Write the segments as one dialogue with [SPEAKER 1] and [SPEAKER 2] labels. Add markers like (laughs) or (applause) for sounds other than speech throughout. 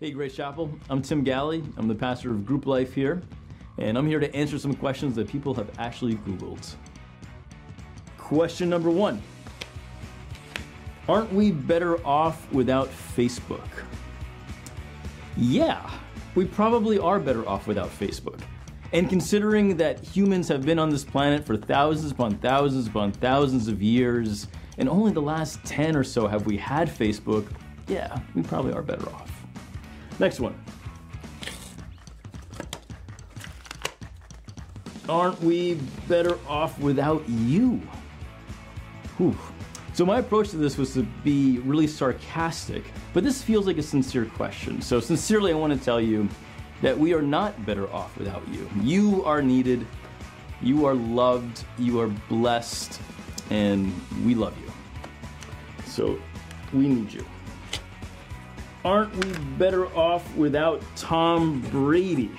[SPEAKER 1] Hey, Grace Chapel. I'm Tim Galley. I'm the pastor of Group Life here, and I'm here to answer some questions that people have actually Googled. Question number one Aren't we better off without Facebook? Yeah, we probably are better off without Facebook. And considering that humans have been on this planet for thousands upon thousands upon thousands of years, and only the last 10 or so have we had Facebook, yeah, we probably are better off. Next one. Aren't we better off without you? Whew. So my approach to this was to be really sarcastic, but this feels like a sincere question. So sincerely, I want to tell you that we are not better off without you. You are needed, you are loved, you are blessed, and we love you. So we need you. Aren't we better off without Tom Brady?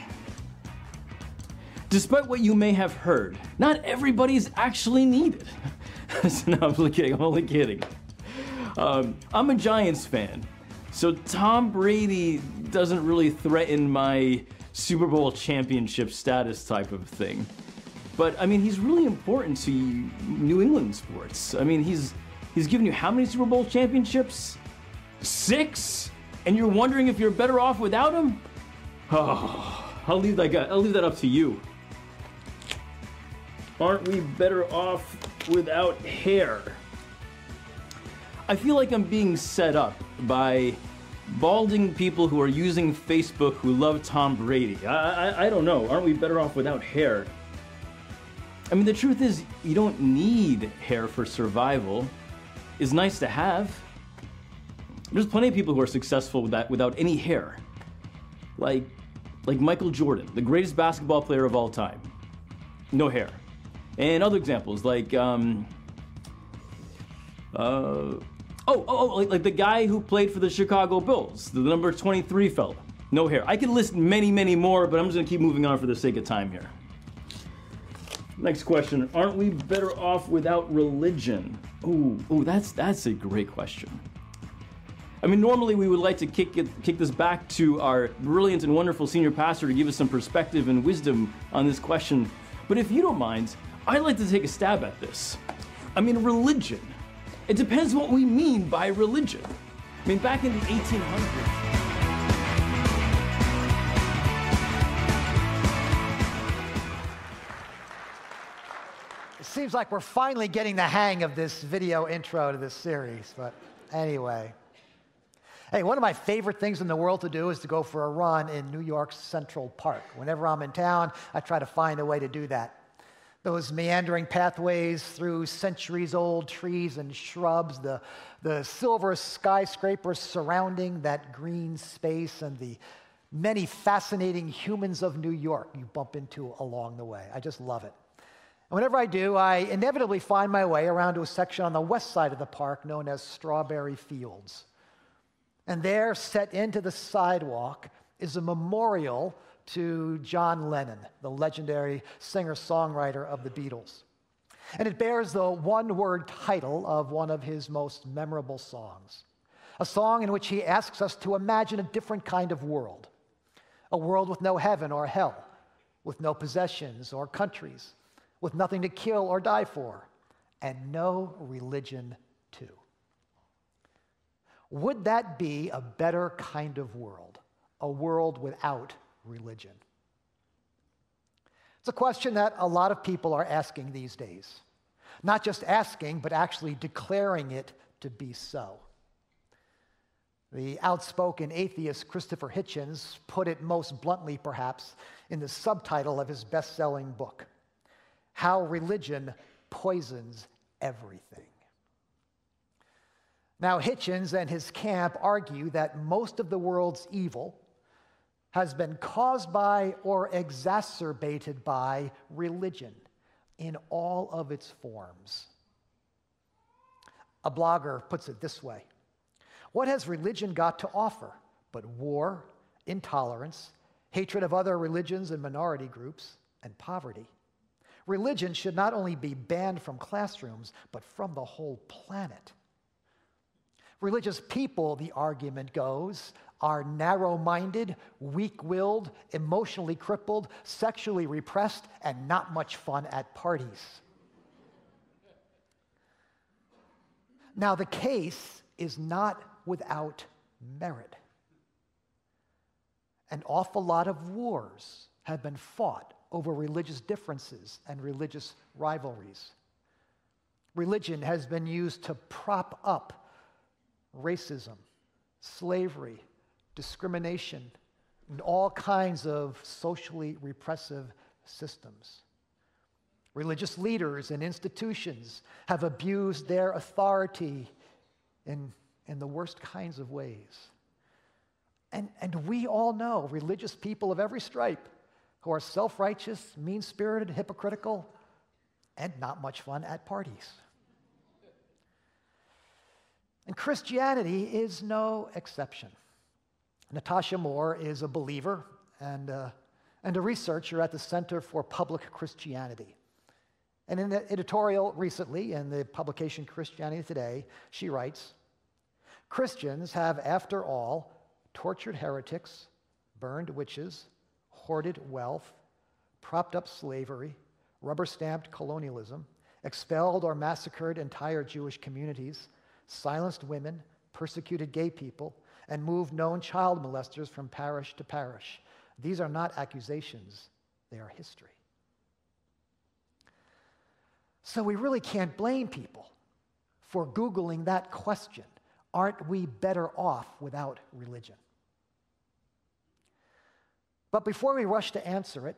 [SPEAKER 1] Despite what you may have heard, not everybody is actually needed. (laughs) no, I'm only kidding. I'm only kidding. Um, I'm a Giants fan, so Tom Brady doesn't really threaten my Super Bowl championship status type of thing. But I mean, he's really important to New England sports. I mean, he's he's given you how many Super Bowl championships? Six, and you're wondering if you're better off without him? Oh, I'll leave that. guy, I'll leave that up to you. Aren't we better off without hair? I feel like I'm being set up by balding people who are using Facebook who love Tom Brady. I, I, I don't know. Aren't we better off without hair? I mean, the truth is, you don't need hair for survival. It's nice to have. There's plenty of people who are successful with that without any hair. Like, like Michael Jordan, the greatest basketball player of all time. No hair. And other examples like, um, uh, oh, oh, oh like, like the guy who played for the Chicago Bulls, the number 23 fella. No hair. I could list many, many more, but I'm just gonna keep moving on for the sake of time here. Next question: Aren't we better off without religion? Ooh, ooh, that's that's a great question. I mean, normally we would like to kick it, kick this back to our brilliant and wonderful senior pastor to give us some perspective and wisdom on this question. But if you don't mind, I'd like to take a stab at this. I mean, religion. It depends what we mean by religion. I mean, back in the 1800s.
[SPEAKER 2] It seems like we're finally getting the hang of this video intro to this series, but anyway. Hey, one of my favorite things in the world to do is to go for a run in New York's Central Park. Whenever I'm in town, I try to find a way to do that those meandering pathways through centuries old trees and shrubs, the, the silver skyscrapers surrounding that green space, and the many fascinating humans of New York you bump into along the way. I just love it. And whenever I do, I inevitably find my way around to a section on the west side of the park known as Strawberry Fields. And there, set into the sidewalk, is a memorial to John Lennon, the legendary singer songwriter of the Beatles. And it bears the one word title of one of his most memorable songs, a song in which he asks us to imagine a different kind of world, a world with no heaven or hell, with no possessions or countries, with nothing to kill or die for, and no religion. Would that be a better kind of world, a world without religion? It's a question that a lot of people are asking these days. Not just asking, but actually declaring it to be so. The outspoken atheist Christopher Hitchens put it most bluntly, perhaps, in the subtitle of his best selling book How Religion Poisons Everything. Now, Hitchens and his camp argue that most of the world's evil has been caused by or exacerbated by religion in all of its forms. A blogger puts it this way What has religion got to offer but war, intolerance, hatred of other religions and minority groups, and poverty? Religion should not only be banned from classrooms, but from the whole planet. Religious people, the argument goes, are narrow minded, weak willed, emotionally crippled, sexually repressed, and not much fun at parties. Now, the case is not without merit. An awful lot of wars have been fought over religious differences and religious rivalries. Religion has been used to prop up racism, slavery, discrimination, and all kinds of socially repressive systems. Religious leaders and institutions have abused their authority in, in the worst kinds of ways. And, and we all know religious people of every stripe who are self righteous, mean spirited, hypocritical, and not much fun at parties. And Christianity is no exception. Natasha Moore is a believer and, uh, and a researcher at the Center for Public Christianity. And in an editorial recently in the publication Christianity Today, she writes Christians have, after all, tortured heretics, burned witches, hoarded wealth, propped up slavery, rubber stamped colonialism, expelled or massacred entire Jewish communities, silenced women, persecuted gay people, and moved known child molesters from parish to parish. These are not accusations, they are history. So we really can't blame people for Googling that question aren't we better off without religion? But before we rush to answer it,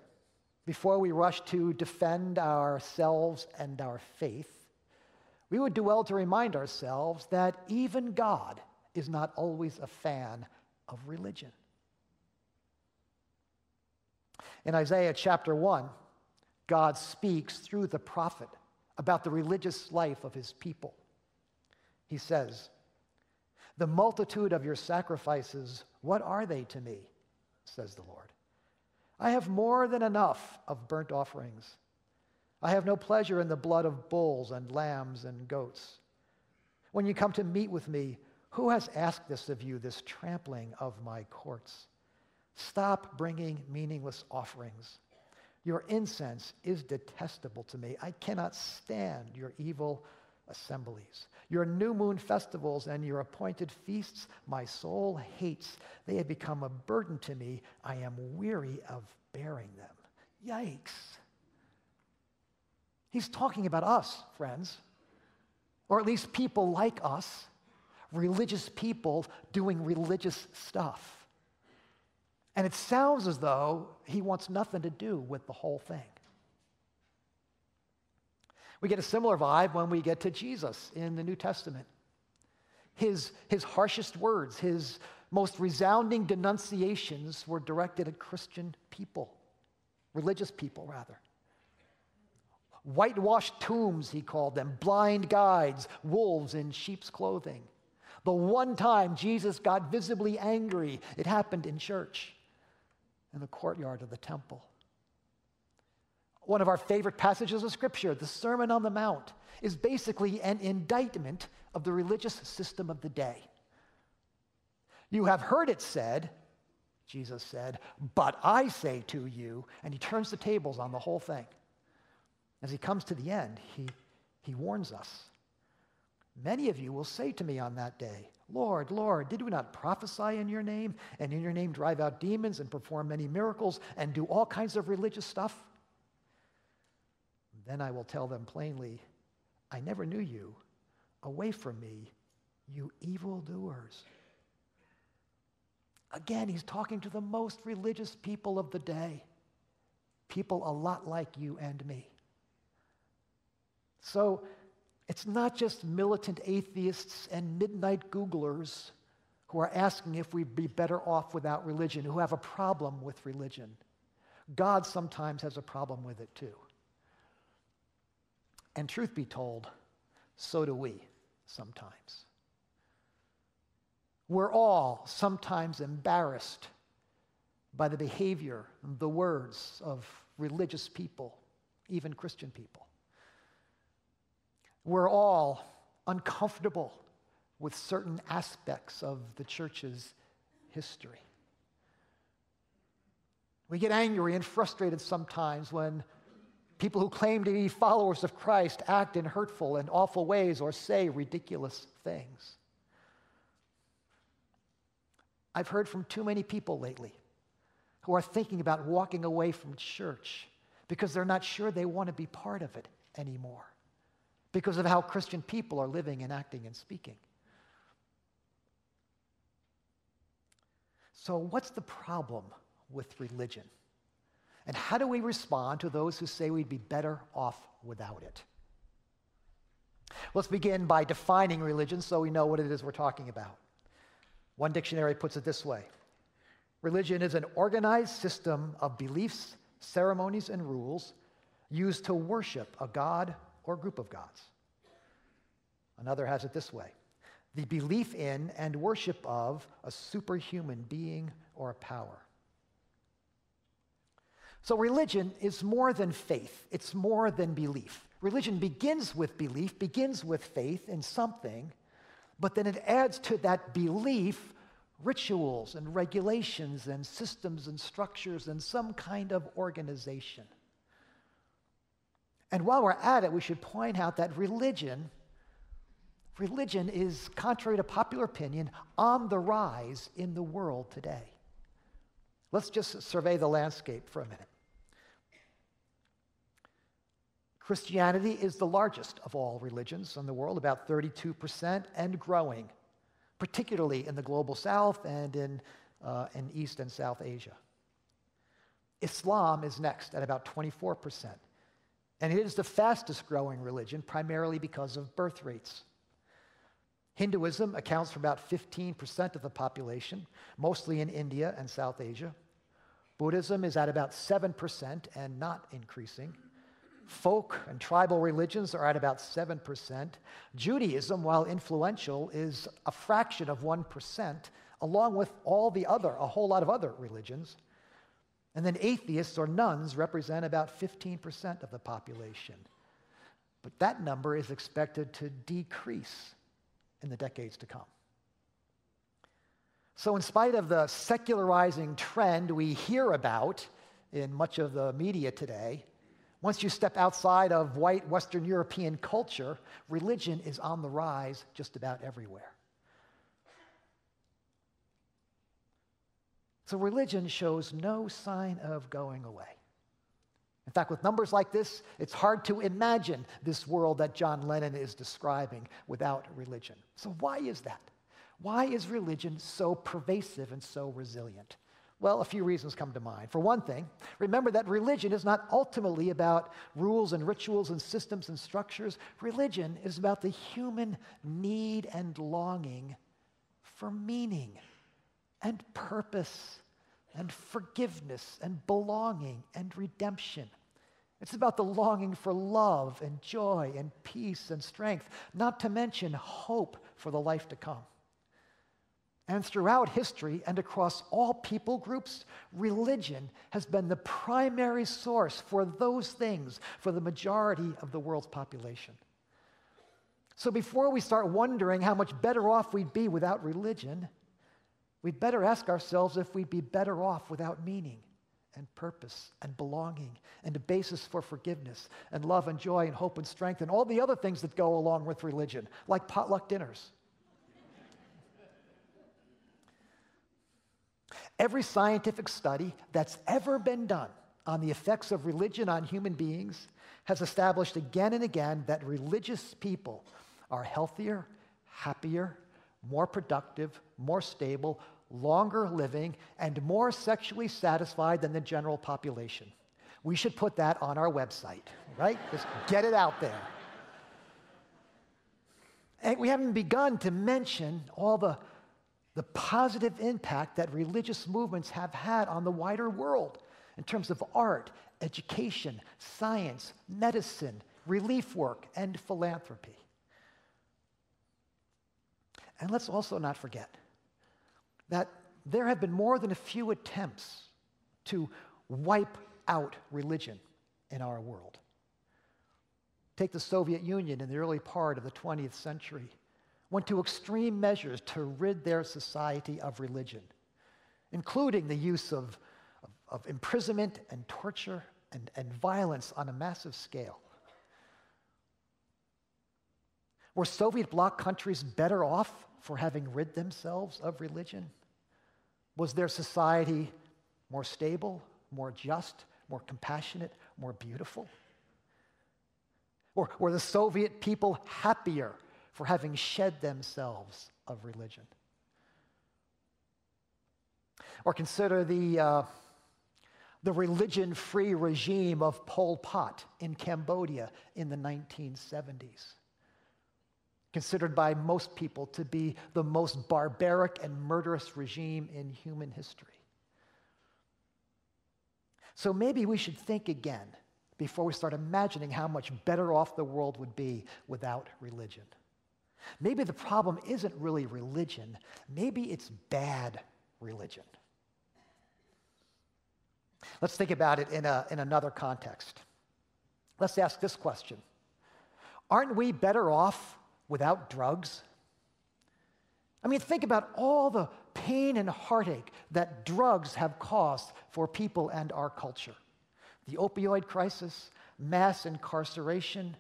[SPEAKER 2] before we rush to defend ourselves and our faith, we would do well to remind ourselves that even God is not always a fan of religion. In Isaiah chapter 1, God speaks through the prophet about the religious life of his people. He says, The multitude of your sacrifices, what are they to me? says the Lord. I have more than enough of burnt offerings. I have no pleasure in the blood of bulls and lambs and goats. When you come to meet with me, who has asked this of you, this trampling of my courts? Stop bringing meaningless offerings. Your incense is detestable to me. I cannot stand your evil assemblies. Your new moon festivals and your appointed feasts, my soul hates. They have become a burden to me. I am weary of bearing them. Yikes. He's talking about us, friends, or at least people like us, religious people doing religious stuff. And it sounds as though he wants nothing to do with the whole thing. We get a similar vibe when we get to Jesus in the New Testament. His, his harshest words, his most resounding denunciations were directed at Christian people, religious people, rather. Whitewashed tombs, he called them, blind guides, wolves in sheep's clothing. The one time Jesus got visibly angry, it happened in church, in the courtyard of the temple. One of our favorite passages of Scripture, the Sermon on the Mount, is basically an indictment of the religious system of the day. You have heard it said, Jesus said, but I say to you, and he turns the tables on the whole thing. As he comes to the end, he, he warns us. Many of you will say to me on that day, Lord, Lord, did we not prophesy in your name, and in your name drive out demons and perform many miracles and do all kinds of religious stuff? Then I will tell them plainly, I never knew you. Away from me, you evildoers. Again, he's talking to the most religious people of the day, people a lot like you and me. So it's not just militant atheists and midnight Googlers who are asking if we'd be better off without religion, who have a problem with religion. God sometimes has a problem with it too. And truth be told, so do we sometimes. We're all sometimes embarrassed by the behavior the words of religious people, even Christian people. We're all uncomfortable with certain aspects of the church's history. We get angry and frustrated sometimes when people who claim to be followers of Christ act in hurtful and awful ways or say ridiculous things. I've heard from too many people lately who are thinking about walking away from church because they're not sure they want to be part of it anymore because of how Christian people are living and acting and speaking. So, what's the problem with religion? And how do we respond to those who say we'd be better off without it? Let's begin by defining religion so we know what it is we're talking about. One dictionary puts it this way Religion is an organized system of beliefs, ceremonies, and rules used to worship a god or group of gods. Another has it this way the belief in and worship of a superhuman being or a power. So, religion is more than faith, it's more than belief. Religion begins with belief, begins with faith in something, but then it adds to that belief rituals and regulations and systems and structures and some kind of organization. And while we're at it, we should point out that religion, religion is, contrary to popular opinion, on the rise in the world today. Let's just survey the landscape for a minute. Christianity is the largest of all religions in the world, about 32%, and growing, particularly in the global south and in, uh, in East and South Asia. Islam is next at about 24%. And it is the fastest growing religion, primarily because of birth rates. Hinduism accounts for about 15% of the population, mostly in India and South Asia. Buddhism is at about 7% and not increasing. Folk and tribal religions are at about 7%. Judaism, while influential, is a fraction of 1%, along with all the other, a whole lot of other religions. And then atheists or nones represent about 15% of the population. But that number is expected to decrease in the decades to come. So, in spite of the secularizing trend we hear about in much of the media today, once you step outside of white Western European culture, religion is on the rise just about everywhere. So religion shows no sign of going away. In fact, with numbers like this, it's hard to imagine this world that John Lennon is describing without religion. So, why is that? Why is religion so pervasive and so resilient? Well, a few reasons come to mind. For one thing, remember that religion is not ultimately about rules and rituals and systems and structures. Religion is about the human need and longing for meaning and purpose and forgiveness and belonging and redemption. It's about the longing for love and joy and peace and strength, not to mention hope for the life to come. And throughout history and across all people groups, religion has been the primary source for those things for the majority of the world's population. So before we start wondering how much better off we'd be without religion, we'd better ask ourselves if we'd be better off without meaning and purpose and belonging and a basis for forgiveness and love and joy and hope and strength and all the other things that go along with religion, like potluck dinners. Every scientific study that's ever been done on the effects of religion on human beings has established again and again that religious people are healthier, happier, more productive, more stable, longer living, and more sexually satisfied than the general population. We should put that on our website, right? Just get it out there. And we haven't begun to mention all the, the positive impact that religious movements have had on the wider world in terms of art, education, science, medicine, relief work, and philanthropy. And let's also not forget that there have been more than a few attempts to wipe out religion in our world. Take the Soviet Union in the early part of the 20th century, went to extreme measures to rid their society of religion. including the use of, of, of imprisonment and torture and, and violence on a massive scale. Were Soviet bloc countries better off for having rid themselves of religion? Was their society more stable, more just, more compassionate, more beautiful? Or were the Soviet people happier for having shed themselves of religion? Or consider the, uh, the religion free regime of Pol Pot in Cambodia in the 1970s. Considered by most people to be the most barbaric and murderous regime in human history. So maybe we should think again before we start imagining how much better off the world would be without religion. Maybe the problem isn't really religion, maybe it's bad religion. Let's think about it in, a, in another context. Let's ask this question Aren't we better off without drugs? I mean, think about all the pain and heartache that drugs have caused for people and our culture the opioid crisis, mass incarceration,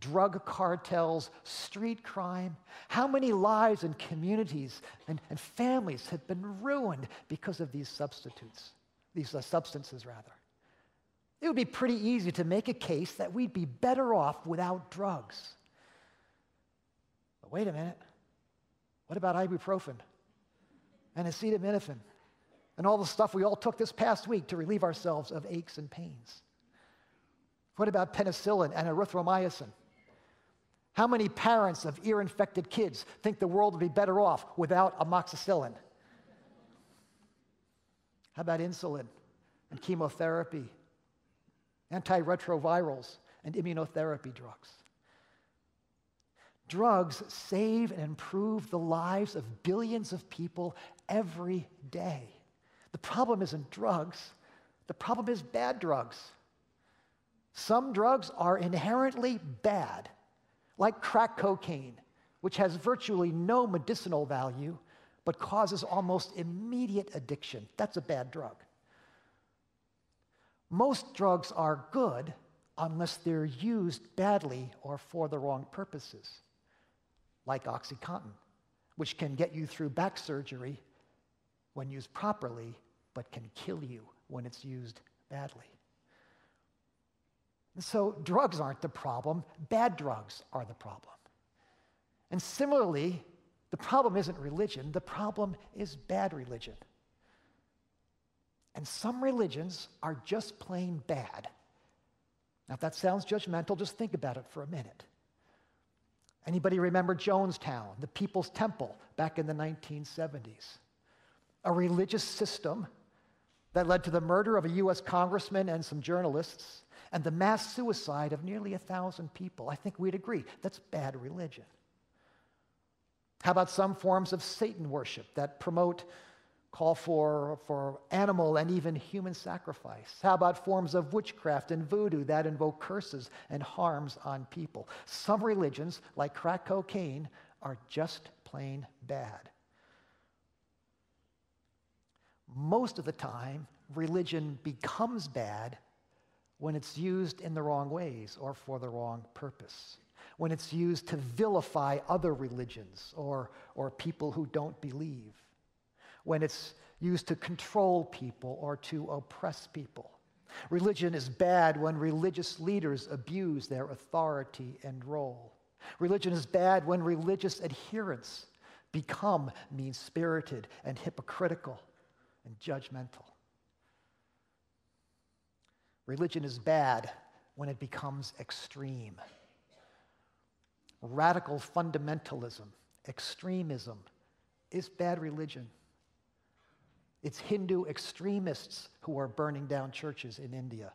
[SPEAKER 2] drug cartels, street crime. How many lives and communities and, and families have been ruined because of these substitutes? these uh, substances rather. It would be pretty easy to make a case that we'd be better off without drugs. Wait a minute. What about ibuprofen and acetaminophen and all the stuff we all took this past week to relieve ourselves of aches and pains? What about penicillin and erythromycin? How many parents of ear infected kids think the world would be better off without amoxicillin? How about insulin and chemotherapy, antiretrovirals, and immunotherapy drugs? Drugs save and improve the lives of billions of people every day. The problem isn't drugs, the problem is bad drugs. Some drugs are inherently bad, like crack cocaine, which has virtually no medicinal value but causes almost immediate addiction. That's a bad drug. Most drugs are good unless they're used badly or for the wrong purposes, like Oxycontin, which can get you through back surgery when used properly, but can kill you when it's used badly. So, drugs aren't the problem, bad drugs are the problem. And similarly, the problem isn't religion, the problem is bad religion. And some religions are just plain bad. Now, if that sounds judgmental, just think about it for a minute. Anybody remember Jonestown, the People's Temple, back in the 1970s? A religious system that led to the murder of a U.S. congressman and some journalists and the mass suicide of nearly a thousand people. I think we'd agree that's bad religion. How about some forms of Satan worship that promote, call for, for animal and even human sacrifice? How about forms of witchcraft and voodoo that invoke curses and harms on people? Some religions, like crack cocaine, are just plain bad. Most of the time, religion becomes bad when it's used in the wrong ways or for the wrong purpose when it's used to vilify other religions or, or people who don't believe, when it's used to control people or to oppress people. Religion is bad when religious leaders abuse their authority and role. Religion is bad when religious adherents become mean spirited and hypocritical and judgmental. Religion is bad when it becomes extreme radical fundamentalism, extremism, is bad religion. It's Hindu extremists who are burning down churches in India.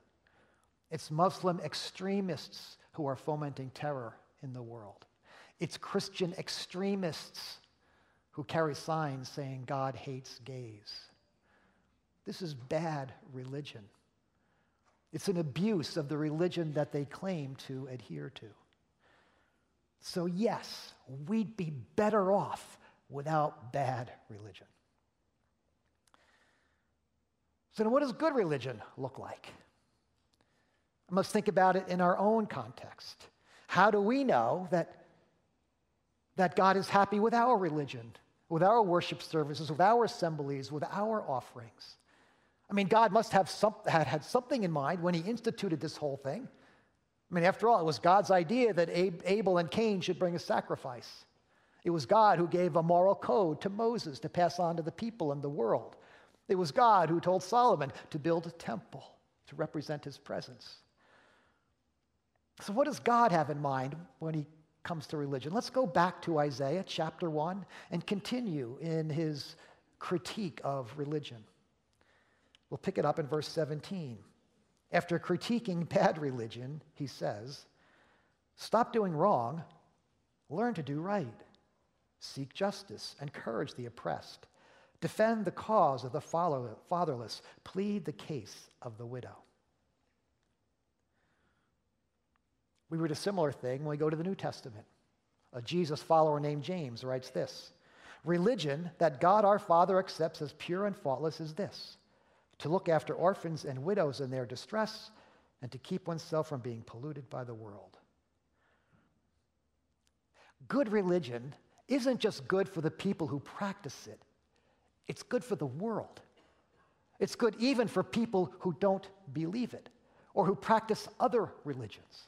[SPEAKER 2] It's Muslim extremists who are fomenting terror in the world. It's Christian extremists who carry signs saying God hates gays. This is bad religion. It's an abuse of the religion that they claim to adhere to. So, yes, we'd be better off without bad religion. So, what does good religion look like? Let's think about it in our own context. How do we know that, that God is happy with our religion, with our worship services, with our assemblies, with our offerings? I mean, God must have some, had, had something in mind when he instituted this whole thing. I mean, after all, it was God's idea that Abel and Cain should bring a sacrifice. It was God who gave a moral code to Moses to pass on to the people and the world. It was God who told Solomon to build a temple to represent his presence. So, what does God have in mind when he comes to religion? Let's go back to Isaiah chapter 1 and continue in his critique of religion. We'll pick it up in verse 17. After critiquing (laughs) bad religion, he says, Stop doing wrong, learn to do right. Seek justice, encourage the oppressed, defend the cause of the fatherless, plead the case of the widow. We read a similar thing when we go to the New Testament. A Jesus follower named James writes this Religion that God our Father accepts as pure and faultless is this to look after orphans and widows in their distress, and to keep oneself from being polluted by the world. Good religion isn't just good for the people who practice it, it's good for the world. It's good even for people who don't believe it or who practice other religions.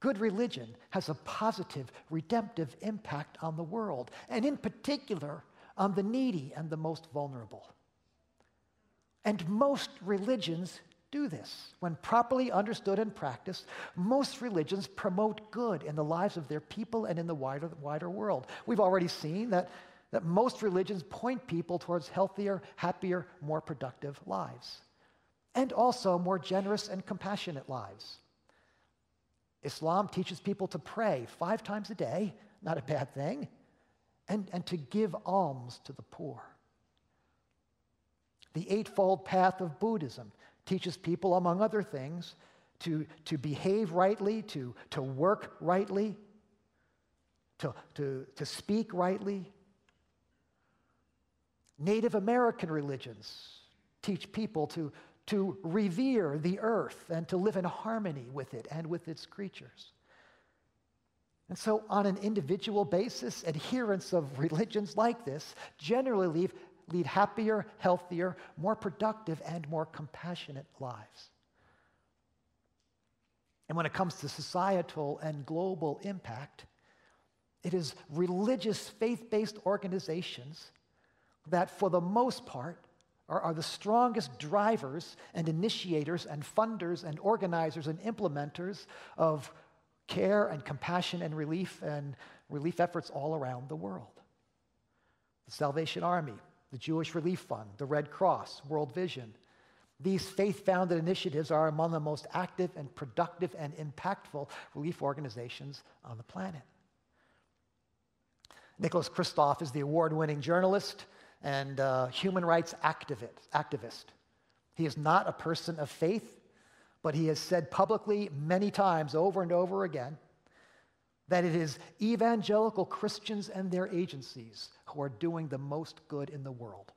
[SPEAKER 2] Good religion has a positive, redemptive impact on the world, and in particular, on the needy and the most vulnerable. And most religions do this. When properly understood and practiced, most religions promote good in the lives of their people and in the wider, wider world. We've already seen that, that most religions point people towards healthier, happier, more productive lives, and also more generous and compassionate lives. Islam teaches people to pray five times a day, not a bad thing and, and to give alms to the poor. The Eightfold Path of Buddhism teaches people, among other things, to, to behave rightly, to, to work rightly, to, to, to speak rightly. Native American religions teach people to, to revere the earth and to live in harmony with it and with its creatures. And so, on an individual basis, adherents of (laughs) religions like this generally lead, lead happier, healthier, more productive, and more compassionate lives. And when it comes to societal and global impact, it is religious, faith based organizations that, for the most part, are, are, the strongest drivers and initiators and funders and organizers and implementers of care and compassion and relief and relief efforts all around the world. The Salvation Army, the Jewish Relief Fund, the Red Cross, World Vision. These faith founded initiatives are among the most active and productive and impactful relief organizations on the planet. Nicholas Kristof is the award winning journalist and uh, human rights activist, activist. He is not a person of faith, but he has said publicly many times over and over again that it is evangelical Christians and their agencies who are doing the most good in the world.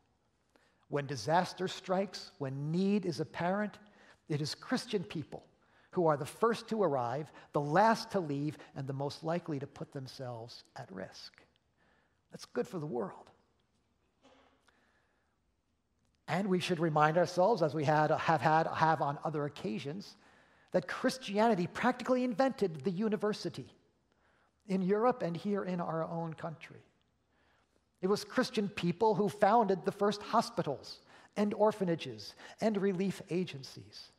[SPEAKER 2] When disaster strikes, when need is apparent, it is Christian people who are the first to arrive, the last to leave, and the most likely to put themselves at risk. That's good for the world. And we should remind ourselves, as we had, have had have on other occasions, that Christianity practically invented the university in Europe and here in our own country. It was Christian people who founded the first hospitals and orphanages and relief agencies.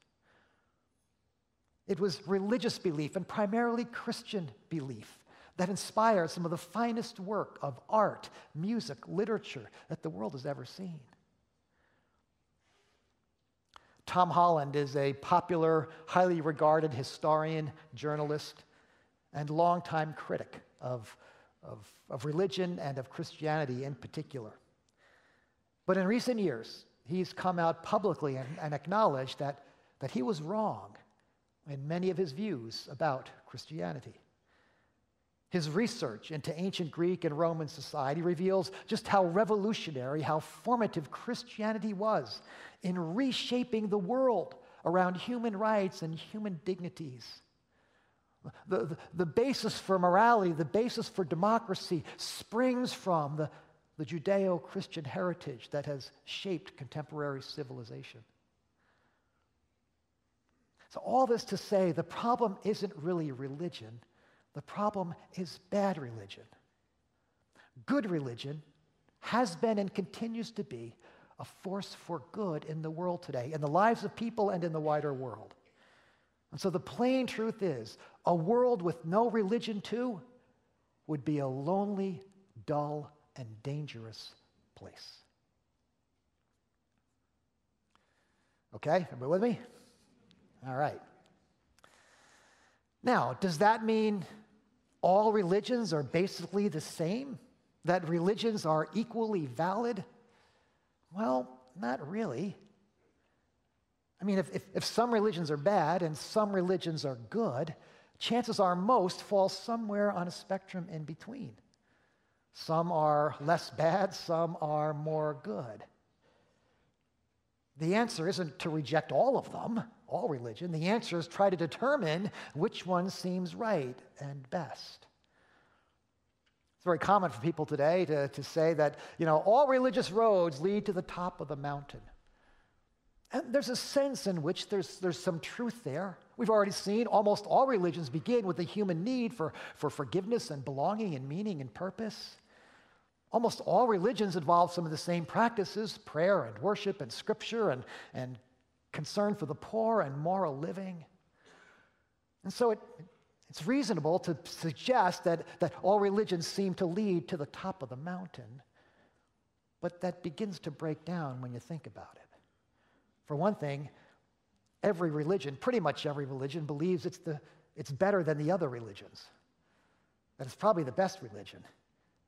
[SPEAKER 2] It was religious belief and primarily Christian belief that inspired some of the finest work of art, music, literature that the world has ever seen. Tom Holland is a popular, highly regarded historian, journalist, and longtime critic of, of, of religion and of Christianity in particular. But in recent years, he's come out publicly and, and acknowledged that, that he was wrong in many of his views about Christianity. His research into ancient Greek and Roman society reveals just how revolutionary, how formative Christianity was in reshaping the world around human rights and human dignities. The, the, the, basis for morality, the basis for democracy, springs from the, the Judeo Christian heritage that has shaped contemporary civilization. So, all this to say, the problem isn't really religion, the problem is bad religion. Good religion has been and continues to be a force for good in the world today, in the lives of people and in the wider world. And so the plain truth is a world with no religion, too, would be a lonely, dull, and dangerous place. Okay, everybody with me? All right. Now, does that mean all religions are basically the same? That religions are equally valid? Well, not really. I mean, if, if, if, some religions are bad and some religions are good, chances are most fall somewhere on a spectrum in between. Some are less bad, some are more good. The answer isn't to reject all of them, all religion. The answer is try to determine which one seems right and best. It's very common for people today to, to say that, you know, all religious roads lead to the top of the mountain. And there's a sense in which there's, there's some truth there. We've already seen almost all religions begin with the human need for, for forgiveness and belonging and meaning and purpose. Almost all religions involve some of the same practices prayer and worship and scripture and, and concern for the poor and moral living. And so it, it's reasonable to suggest that, that all religions seem to lead to the top of the mountain, but that begins to break down when you think about it. For one thing, every religion, pretty much every religion, believes it's, the, it's better than the other religions, that it's probably the best religion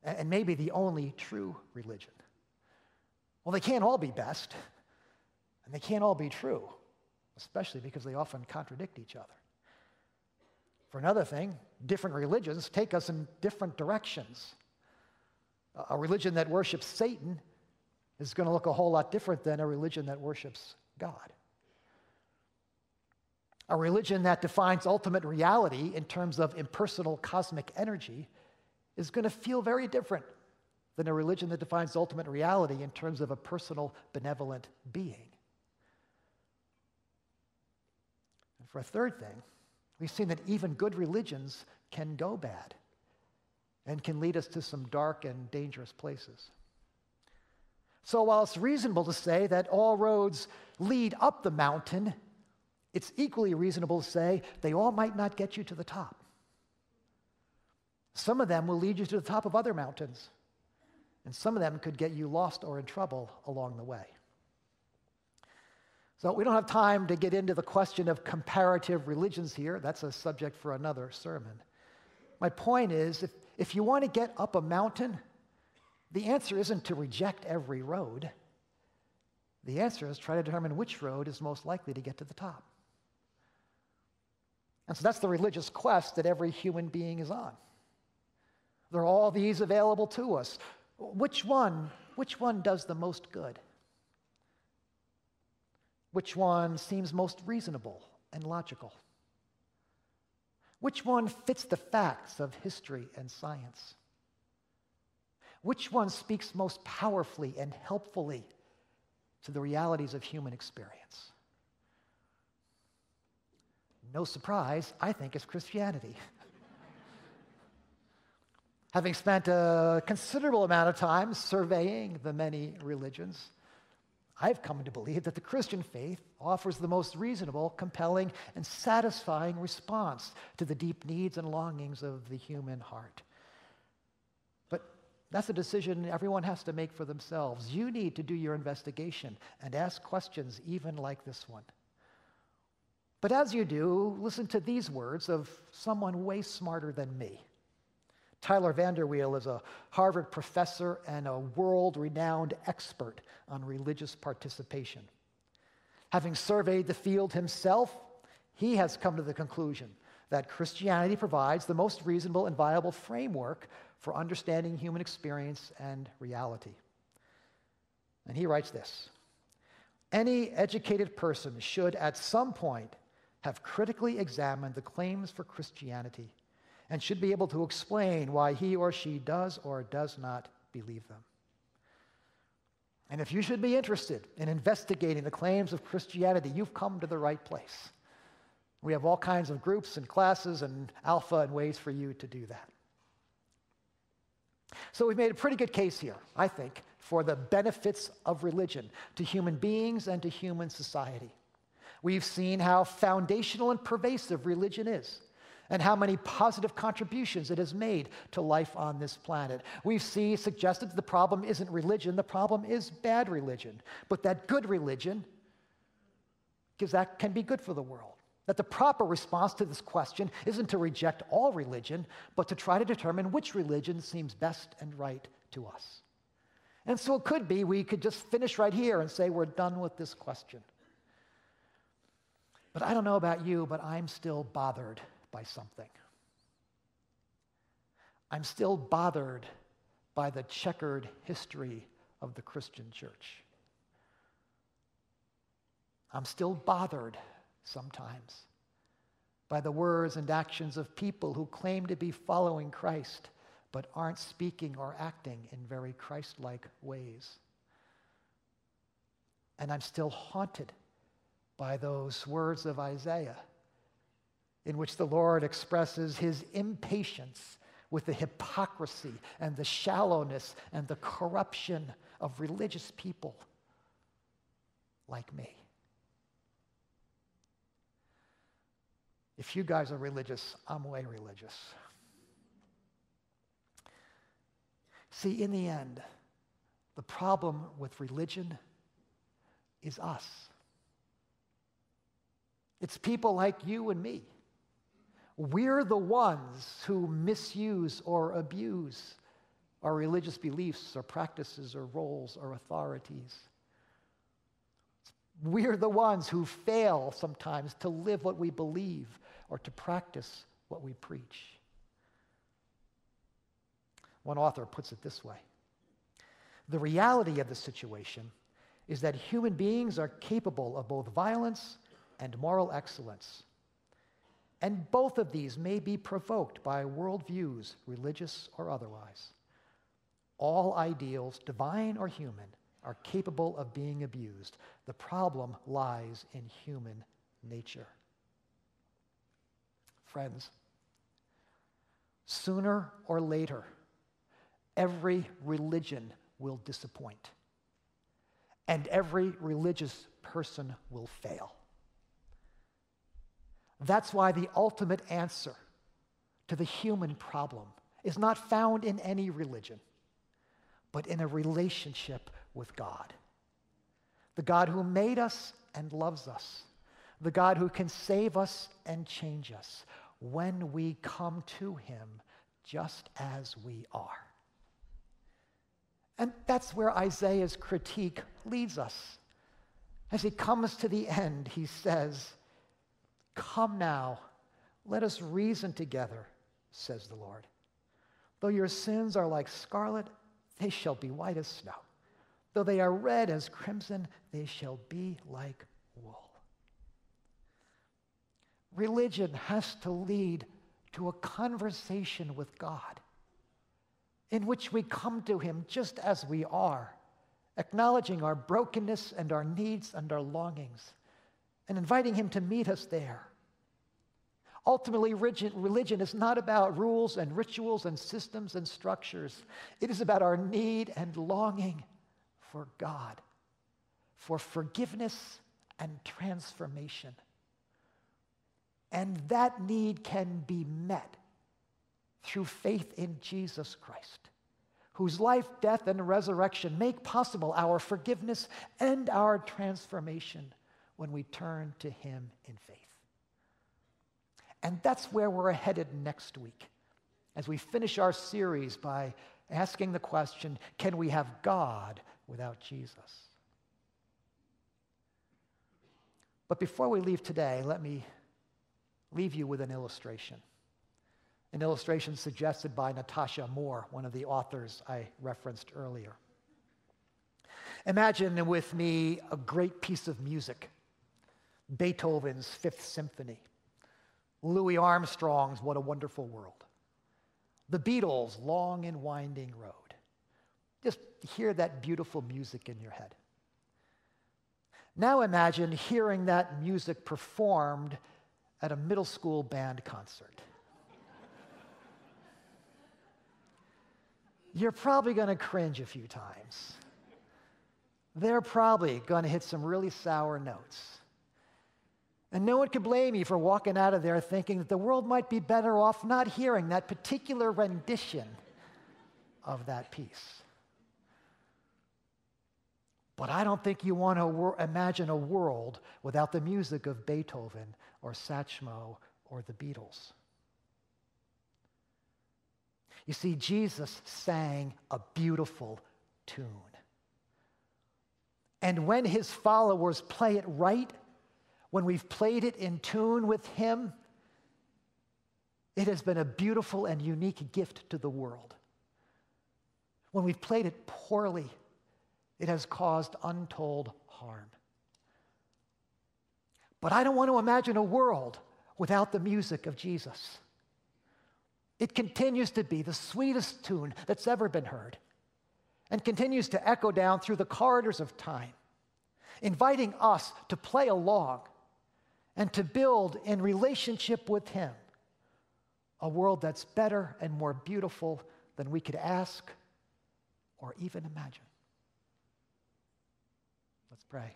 [SPEAKER 2] and maybe the only true religion. Well, they can't all be best, and they can't all be true, especially because they often contradict each other. For another thing, different religions take us in different directions. A religion that worships Satan is going to look a whole lot different than a religion that worships God. A religion that defines ultimate reality in terms of impersonal cosmic energy is going to feel very different than a religion that defines ultimate reality in terms of a personal, benevolent being. And for a third thing, we've seen that even good religions can go bad and can lead us to some dark and dangerous places. So, while it's reasonable to say that all roads lead up the mountain, it's equally reasonable to say they all might not get you to the top. Some of them will lead you to the top of other mountains, and some of them could get you lost or in trouble along the way. So, we don't have time to get into the question of comparative religions here. That's a subject for another sermon. My point is if, if you want to get up a mountain, the answer isn't to reject every road. The answer is try to determine which road is most likely to get to the top. And so that's the religious quest that every human being is on. There are all these available to us. Which one, which one does the most good? Which one seems most reasonable and logical? Which one fits the facts of history and science? Which one speaks most powerfully and helpfully to the realities of human experience? No surprise, I think it's Christianity. (laughs) Having spent a considerable amount of time surveying the many religions, I've come to believe that the Christian faith offers the most reasonable, compelling, and satisfying response to the deep needs and longings of the human heart. That's a decision everyone has to make for themselves. You need to do your investigation and ask questions, even like this one. But as you do, listen to these words of someone way smarter than me. Tyler VanderWeele is a Harvard professor and a world renowned expert on religious participation. Having surveyed the field himself, he has come to the conclusion that Christianity provides the most reasonable and viable framework for understanding human experience and reality. And he writes this Any educated person should at some point have critically examined the claims for Christianity and should be able to explain why he or she does or does not believe them. And if you should be interested in investigating the claims of Christianity, you've come to the right place. We have all kinds of groups and classes and alpha and ways for you to do that. So we've made a pretty good case here, I think, for the benefits of religion to human beings and to human society. We've seen how foundational and pervasive religion is and how many positive contributions it has made to life on this planet. We've seen suggested the problem isn't religion, the problem is bad religion. But that good religion, because that can be good for the world. That the proper response to this question isn't to reject all religion, but to try to determine which religion seems best and right to us. And so it could be we could just finish right here and say we're done with this question. But I don't know about you, but I'm still bothered by something. I'm still bothered by the checkered history of the Christian church. I'm still bothered sometimes by the words and actions of people who claim to be following Christ but aren't speaking or acting in very Christ like ways. And I'm still haunted by those words of Isaiah, in which the Lord expresses his impatience with the hypocrisy and the shallowness and the corruption of religious people like me. If you guys are religious, I'm way religious. See, in the end, the problem with religion is us. It's people like you and me. We're the ones who misuse or abuse our religious beliefs or practices or roles or authorities. We're the ones who fail sometimes to live what we believe or to practice what we preach. One author puts it this way The reality of the situation is that human beings are capable of both violence and moral excellence. And both of these may be provoked by worldviews, religious or otherwise. All ideals, divine or human, are capable of being abused. The problem lies in human nature. Friends, sooner or later, every religion will disappoint, and every religious person will fail. That's why the ultimate answer to the human problem is not found in any religion, but in a relationship with God. The God who made us and loves us, the God who can save us and change us when we come to Him just as we are. And that's where Isaiah's critique leads us. As he comes to the end, he says, Come now, let us reason together, says the Lord. Though your sins are like scarlet, they shall be white as snow. Though they are red as crimson, they shall be like wool. Religion has to lead to a conversation with God in which we come to Him just as we are, acknowledging our brokenness and our needs and our longings and inviting Him to meet us there. Ultimately, religion is not about rules and rituals and systems and structures. It is about our need and longing for God, for forgiveness and transformation. And that need can be met through faith in Jesus Christ, whose life, death, and resurrection make possible our forgiveness and our transformation when we turn to Him in faith. And that's where we're headed next week as we finish our series by asking the question can we have God without Jesus? But before we leave today, let me, leave you with an illustration. An illustration suggested by Natasha Moore, one of the authors I referenced earlier. Imagine with me a great piece of music Beethoven's Fifth Symphony, Louis Armstrong's What a Wonderful World, the Beatles' Long and Winding Road. Just hear that beautiful music in your head. Now imagine hearing that music performed at a middle school band concert. You're probably going to cringe a few times. They're probably going to hit some really sour notes. And no one could blame you for walking out of there thinking that the world might be better off not hearing that particular rendition of that piece. But I don't think you want to wor- imagine a world without the music of Beethoven or Satchmo or the Beatles. You see, Jesus sang a beautiful tune. And when his followers play it right, when we've played it in tune with him, it has been a beautiful and unique gift to the world. When we've played it poorly, it has caused untold harm. But I don't want to imagine a world without the music of Jesus. It continues to be the sweetest tune that's ever been heard and continues to echo down through the corridors of time, inviting us to play along and to build in relationship with Him a world that's better and more beautiful than we could ask or even imagine. Let's pray.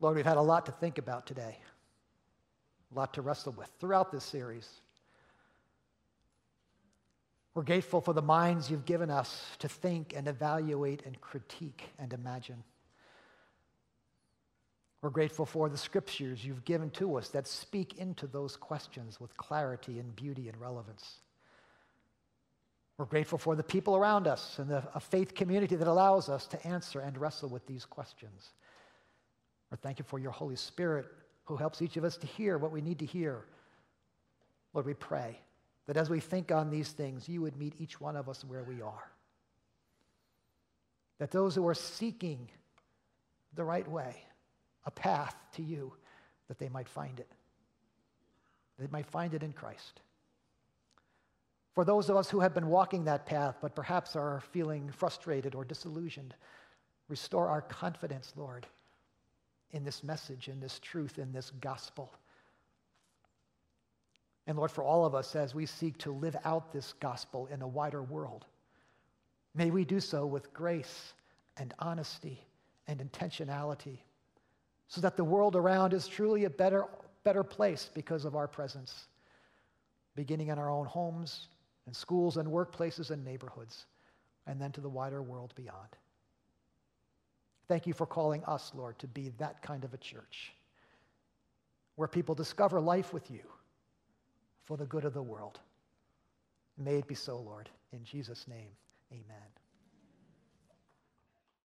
[SPEAKER 2] Lord, we've had a lot to think about today a lot to wrestle with throughout this series. We're grateful for the minds you've given us to think and evaluate and critique and imagine. We're grateful for the scriptures you've given to us that speak into those questions with clarity and beauty and relevance. We're grateful for the people around us and the, a faith community that allows us to answer and wrestle with these questions. We're thankful for your Holy Spirit who helps each of us to hear what we need to hear. Lord, we pray that as we think on these things, you would meet each one of us where we are. That those who are seeking the right way, a path to you, that they might find it. They might find it in Christ. For those of us who have been walking that path, but perhaps are feeling frustrated or disillusioned, restore our confidence, Lord, in this message, in this truth, in this gospel. And Lord, for all of us as we seek to live out this gospel in a wider world, may we do so with grace and honesty and intentionality so that the world around is truly a better, better place because of our presence, beginning in our own homes and schools and workplaces and neighborhoods, and then to the wider world beyond. Thank you for calling us, Lord, to be that kind of a church where people discover life with you for the good of the world. May it be so, Lord. In Jesus' name, amen.